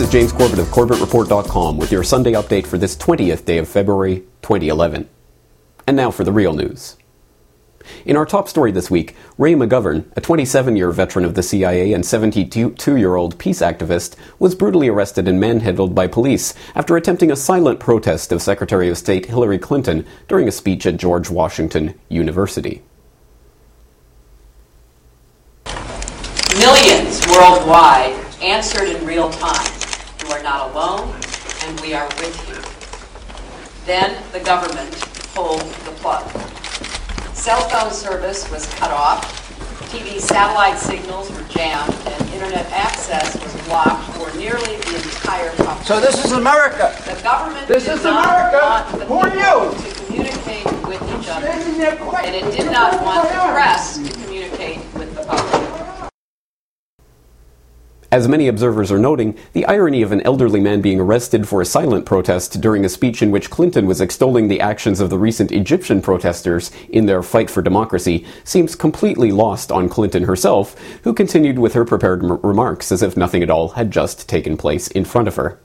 This is James Corbett of CorbettReport.com with your Sunday update for this 20th day of February 2011. And now for the real news. In our top story this week, Ray McGovern, a 27 year veteran of the CIA and 72 year old peace activist, was brutally arrested and manhandled by police after attempting a silent protest of Secretary of State Hillary Clinton during a speech at George Washington University. Millions worldwide answered in real time are not alone, and we are with you. Then the government pulled the plug. Cell phone service was cut off, TV satellite signals were jammed, and internet access was blocked for nearly the entire country. So this is America. The government This did is not America. want the Who are you? to communicate with each other, Standing there quiet. and it did not want the press to communicate with the public. As many observers are noting, the irony of an elderly man being arrested for a silent protest during a speech in which Clinton was extolling the actions of the recent Egyptian protesters in their fight for democracy seems completely lost on Clinton herself, who continued with her prepared m- remarks as if nothing at all had just taken place in front of her.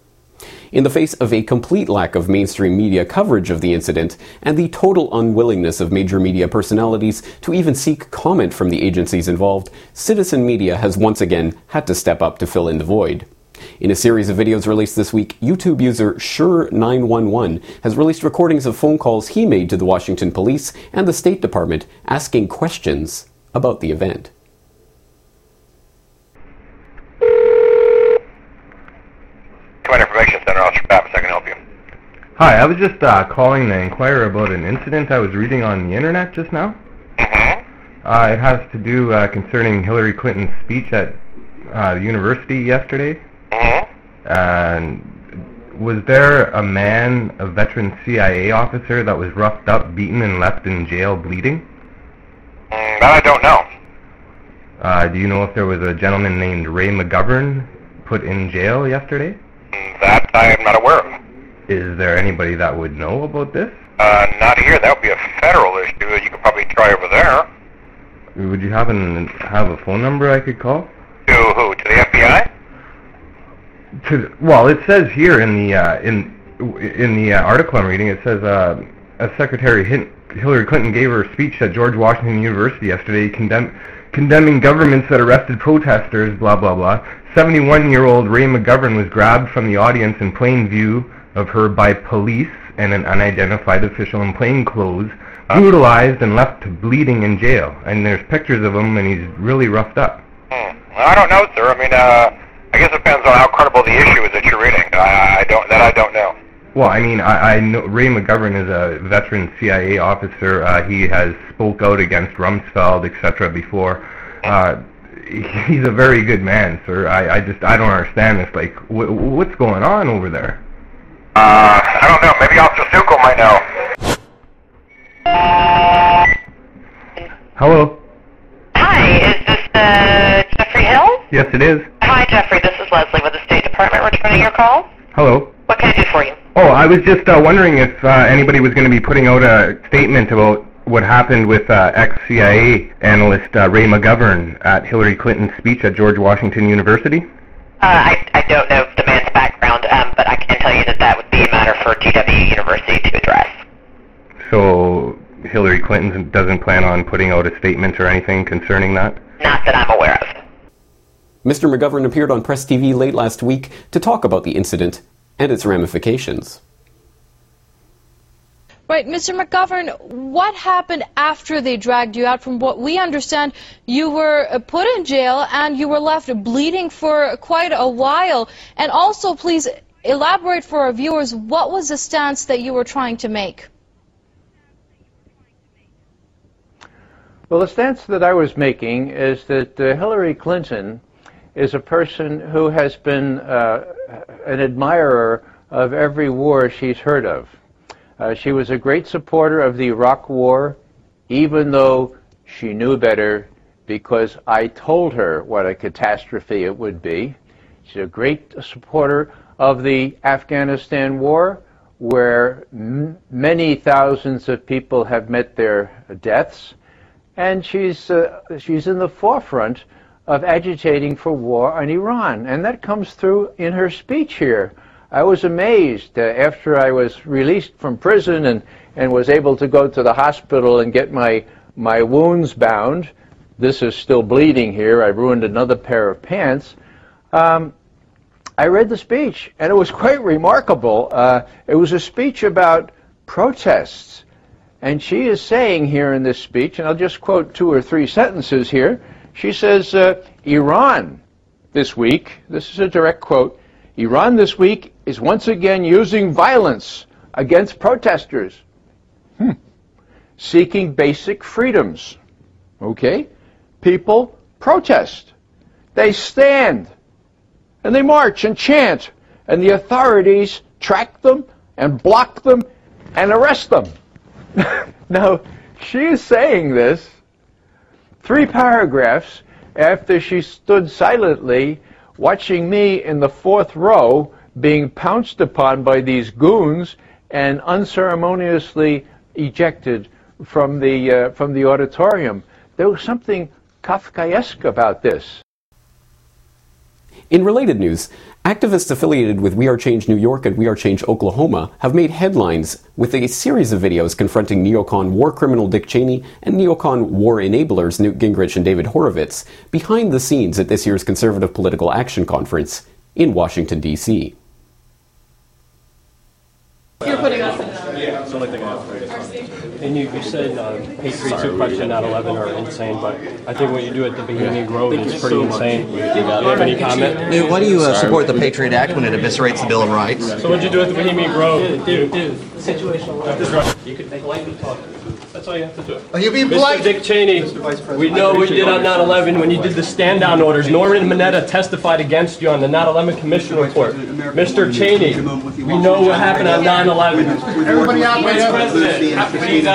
In the face of a complete lack of mainstream media coverage of the incident and the total unwillingness of major media personalities to even seek comment from the agencies involved, citizen media has once again had to step up to fill in the void. In a series of videos released this week, YouTube user Sure911 has released recordings of phone calls he made to the Washington police and the State Department asking questions about the event. Command Information Center, Officer Pappas, I can help you. Hi, I was just uh, calling to inquire about an incident I was reading on the internet just now. Mm-hmm. Uh, it has to do uh, concerning Hillary Clinton's speech at uh, the university yesterday. Mm-hmm. And was there a man, a veteran CIA officer, that was roughed up, beaten, and left in jail bleeding? Mm, that I don't know. Uh, do you know if there was a gentleman named Ray McGovern put in jail yesterday? Mm, That I am not aware of. Is there anybody that would know about this? Uh, not here. That would be a federal issue. You could probably try over there. Would you happen to have a phone number I could call? To who? To the FBI? To, well, it says here in the uh, in in the uh, article I'm reading, it says uh, a Secretary Hin- Hillary Clinton gave her speech at George Washington University yesterday, condemn, condemning governments that arrested protesters. Blah blah blah. 71-year-old Ray McGovern was grabbed from the audience in plain view of her by police and an unidentified official in plain clothes, brutalized and left bleeding in jail. And there's pictures of him, and he's really roughed up. Hmm. Well, I don't know, sir. I mean, uh, I guess it depends on how credible the issue is that you're reading. I, I don't. That I don't know. Well, I mean, I, I know Ray McGovern is a veteran CIA officer. Uh, he has spoke out against Rumsfeld, etc. Before. Uh, he's a very good man, sir. I, I just I don't understand this. Like, wh- what's going on over there? Uh, I don't know. Maybe Officer Suko might know. Hello. Hi, is this uh, Jeffrey Hill? Yes, it is. Hi, Jeffrey. This is Leslie with the State Department returning your call. Hello. What can I do for you? Oh, I was just uh, wondering if uh, anybody was going to be putting out a statement about what happened with uh, ex-CIA analyst uh, Ray McGovern at Hillary Clinton's speech at George Washington University. Uh, I, I don't know the man's background, um, but I can tell you that that would be a matter for GW University to address. So Hillary Clinton doesn't plan on putting out a statement or anything concerning that? Not that I'm aware of. Mr. McGovern appeared on Press TV late last week to talk about the incident and its ramifications. Right, Mr. McGovern, what happened after they dragged you out? From what we understand, you were uh, put in jail and you were left bleeding for quite a while. And also, please elaborate for our viewers what was the stance that you were trying to make? Well, the stance that I was making is that uh, Hillary Clinton is a person who has been uh, an admirer of every war she's heard of. Uh, she was a great supporter of the Iraq War, even though she knew better because I told her what a catastrophe it would be. She's a great supporter of the Afghanistan War, where many thousands of people have met their deaths. And she's, uh, she's in the forefront of agitating for war on Iran. And that comes through in her speech here. I was amazed uh, after I was released from prison and, and was able to go to the hospital and get my, my wounds bound. This is still bleeding here. I ruined another pair of pants. Um, I read the speech, and it was quite remarkable. Uh, it was a speech about protests. And she is saying here in this speech, and I'll just quote two or three sentences here. She says, uh, Iran this week, this is a direct quote, Iran this week is once again using violence against protesters, hmm. seeking basic freedoms. Okay? People protest. They stand and they march and chant, and the authorities track them and block them and arrest them. now, she is saying this three paragraphs after she stood silently watching me in the fourth row being pounced upon by these goons and unceremoniously ejected from the, uh, from the auditorium. There was something Kafkaesque about this. In related news, activists affiliated with We Are Change New York and We Are Change Oklahoma have made headlines with a series of videos confronting neocon war criminal Dick Cheney and neocon war enablers Newt Gingrich and David Horowitz behind the scenes at this year's Conservative Political Action Conference in Washington, D.C. You're putting us in and you, you said uh, Patriots who question 9/11 are insane, but I think what you do at the Bohemian Grove is pretty insane. Do you have any comment? Dude, why do you uh, support the Patriot Act when it eviscerates the Bill of Rights? So what'd you do at the Bohemian Grove? Dude, dude, dude. Situational. You could politely talk. That's all you have to do. Are you being Mr. polite? Dick Cheney, we know what you did on 9/11 when you did the stand-down orders. Norman Mineta testified against you on the 9/11 Commission report. Mr. Cheney, we know what happened on 9/11. Everybody out Vice President,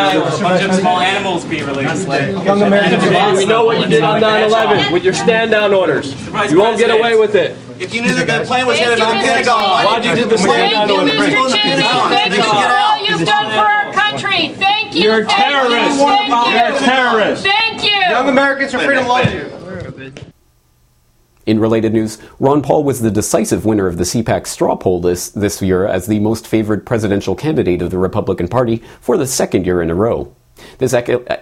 how can you guys, a bunch of small animals be released? Young Americans, we know what you did on 9/11 with your stand-down orders. You won't get away with it. If you knew that the plane was headed on Pentagon, Why'd you do the stand-down orders? Thank you, Mr. Cheney. Thank you for all you've done for our country. Thank you. You're a terrorist. You. You're a terrorist. Thank you. Young Americans for Freedom love you. In related news, Ron Paul was the decisive winner of the CPAC straw poll this, this year as the most favored presidential candidate of the Republican Party for the second year in a row. This,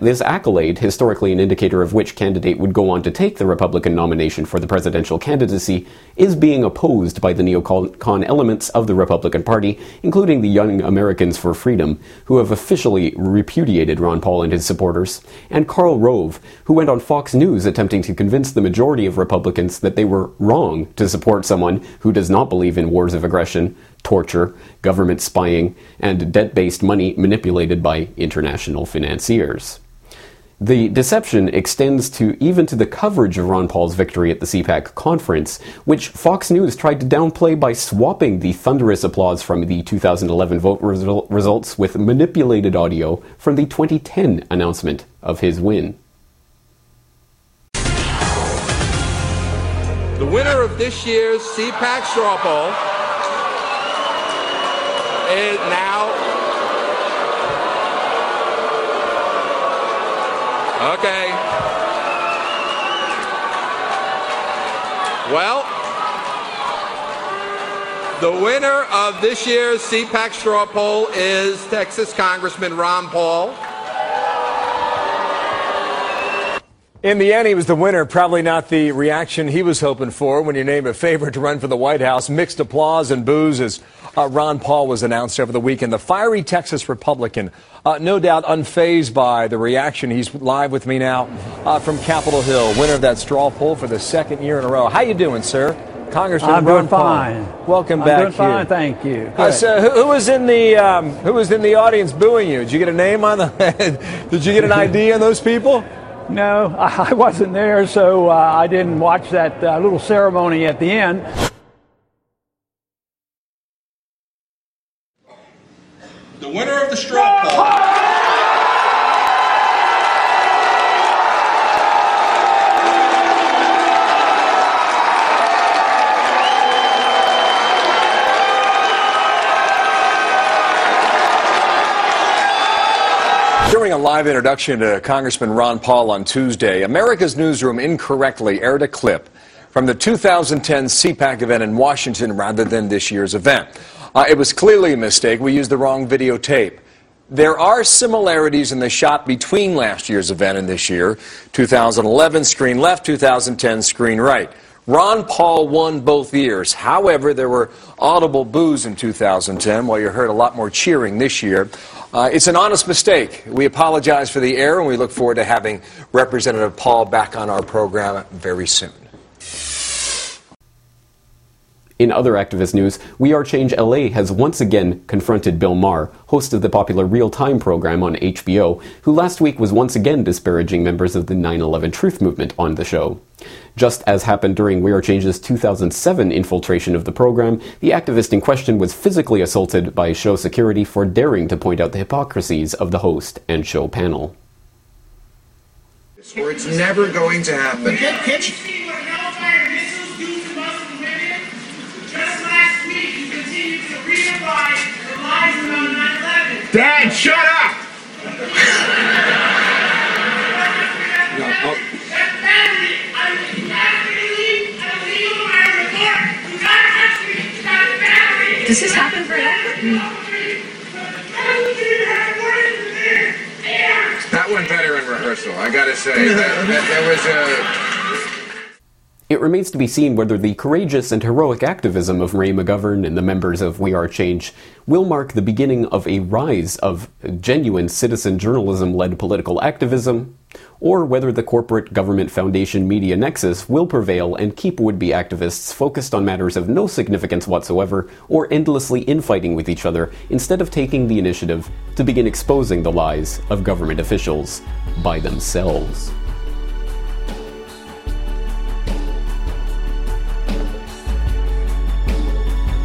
this accolade, historically an indicator of which candidate would go on to take the Republican nomination for the presidential candidacy, is being opposed by the neocon elements of the Republican Party, including the Young Americans for Freedom, who have officially repudiated Ron Paul and his supporters, and Karl Rove, who went on Fox News attempting to convince the majority of Republicans that they were wrong to support someone who does not believe in wars of aggression, torture, government spying, and debt based money manipulated by international financiers. The deception extends to even to the coverage of Ron Paul's victory at the CPAC conference, which Fox News tried to downplay by swapping the thunderous applause from the 2011 vote result- results with manipulated audio from the 2010 announcement of his win. The winner of this year's CPAC straw poll is now. Okay. Well, the winner of this year's CPAC straw poll is Texas Congressman Ron Paul. In the end, he was the winner. Probably not the reaction he was hoping for when you name a favorite to run for the White House. Mixed applause and boos as uh, Ron Paul was announced over the weekend. The fiery Texas Republican, uh, no doubt unfazed by the reaction. He's live with me now uh, from Capitol Hill, winner of that straw poll for the second year in a row. How you doing, sir? Congressman I'm Ron doing Paul. fine. Welcome back. I'm back doing fine, here. thank you. Uh, so who, who was in the um, who was in the audience booing you? Did you get a name on the? did you get an ID on those people? No, I wasn't there, so uh, I didn't watch that uh, little ceremony at the end. The winner of the straw poll. During a live introduction to Congressman Ron Paul on Tuesday, America's Newsroom incorrectly aired a clip from the 2010 CPAC event in Washington rather than this year's event. Uh, it was clearly a mistake. We used the wrong videotape. There are similarities in the shot between last year's event and this year. 2011 screen left, 2010 screen right. Ron Paul won both years. However, there were audible boos in 2010, while you heard a lot more cheering this year. Uh, it's an honest mistake. We apologize for the error, and we look forward to having Representative Paul back on our program very soon. In other activist news, We Are Change LA has once again confronted Bill Maher, host of the popular Real Time program on HBO, who last week was once again disparaging members of the 9 11 Truth Movement on the show. Just as happened during We Are Change's 2007 infiltration of the program, the activist in question was physically assaulted by show security for daring to point out the hypocrisies of the host and show panel. Or it's never going to happen. Dad, shut up! Does this happen often? That went better in rehearsal, I gotta say. That, that, that was a. It remains to be seen whether the courageous and heroic activism of Ray McGovern and the members of We Are Change will mark the beginning of a rise of genuine citizen journalism led political activism, or whether the corporate government foundation media nexus will prevail and keep would be activists focused on matters of no significance whatsoever or endlessly infighting with each other instead of taking the initiative to begin exposing the lies of government officials by themselves.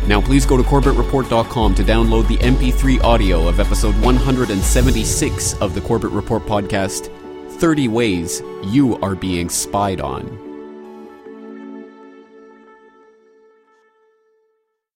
Now, please go to CorbettReport.com to download the MP3 audio of episode 176 of the Corbett Report podcast 30 Ways You Are Being Spied On.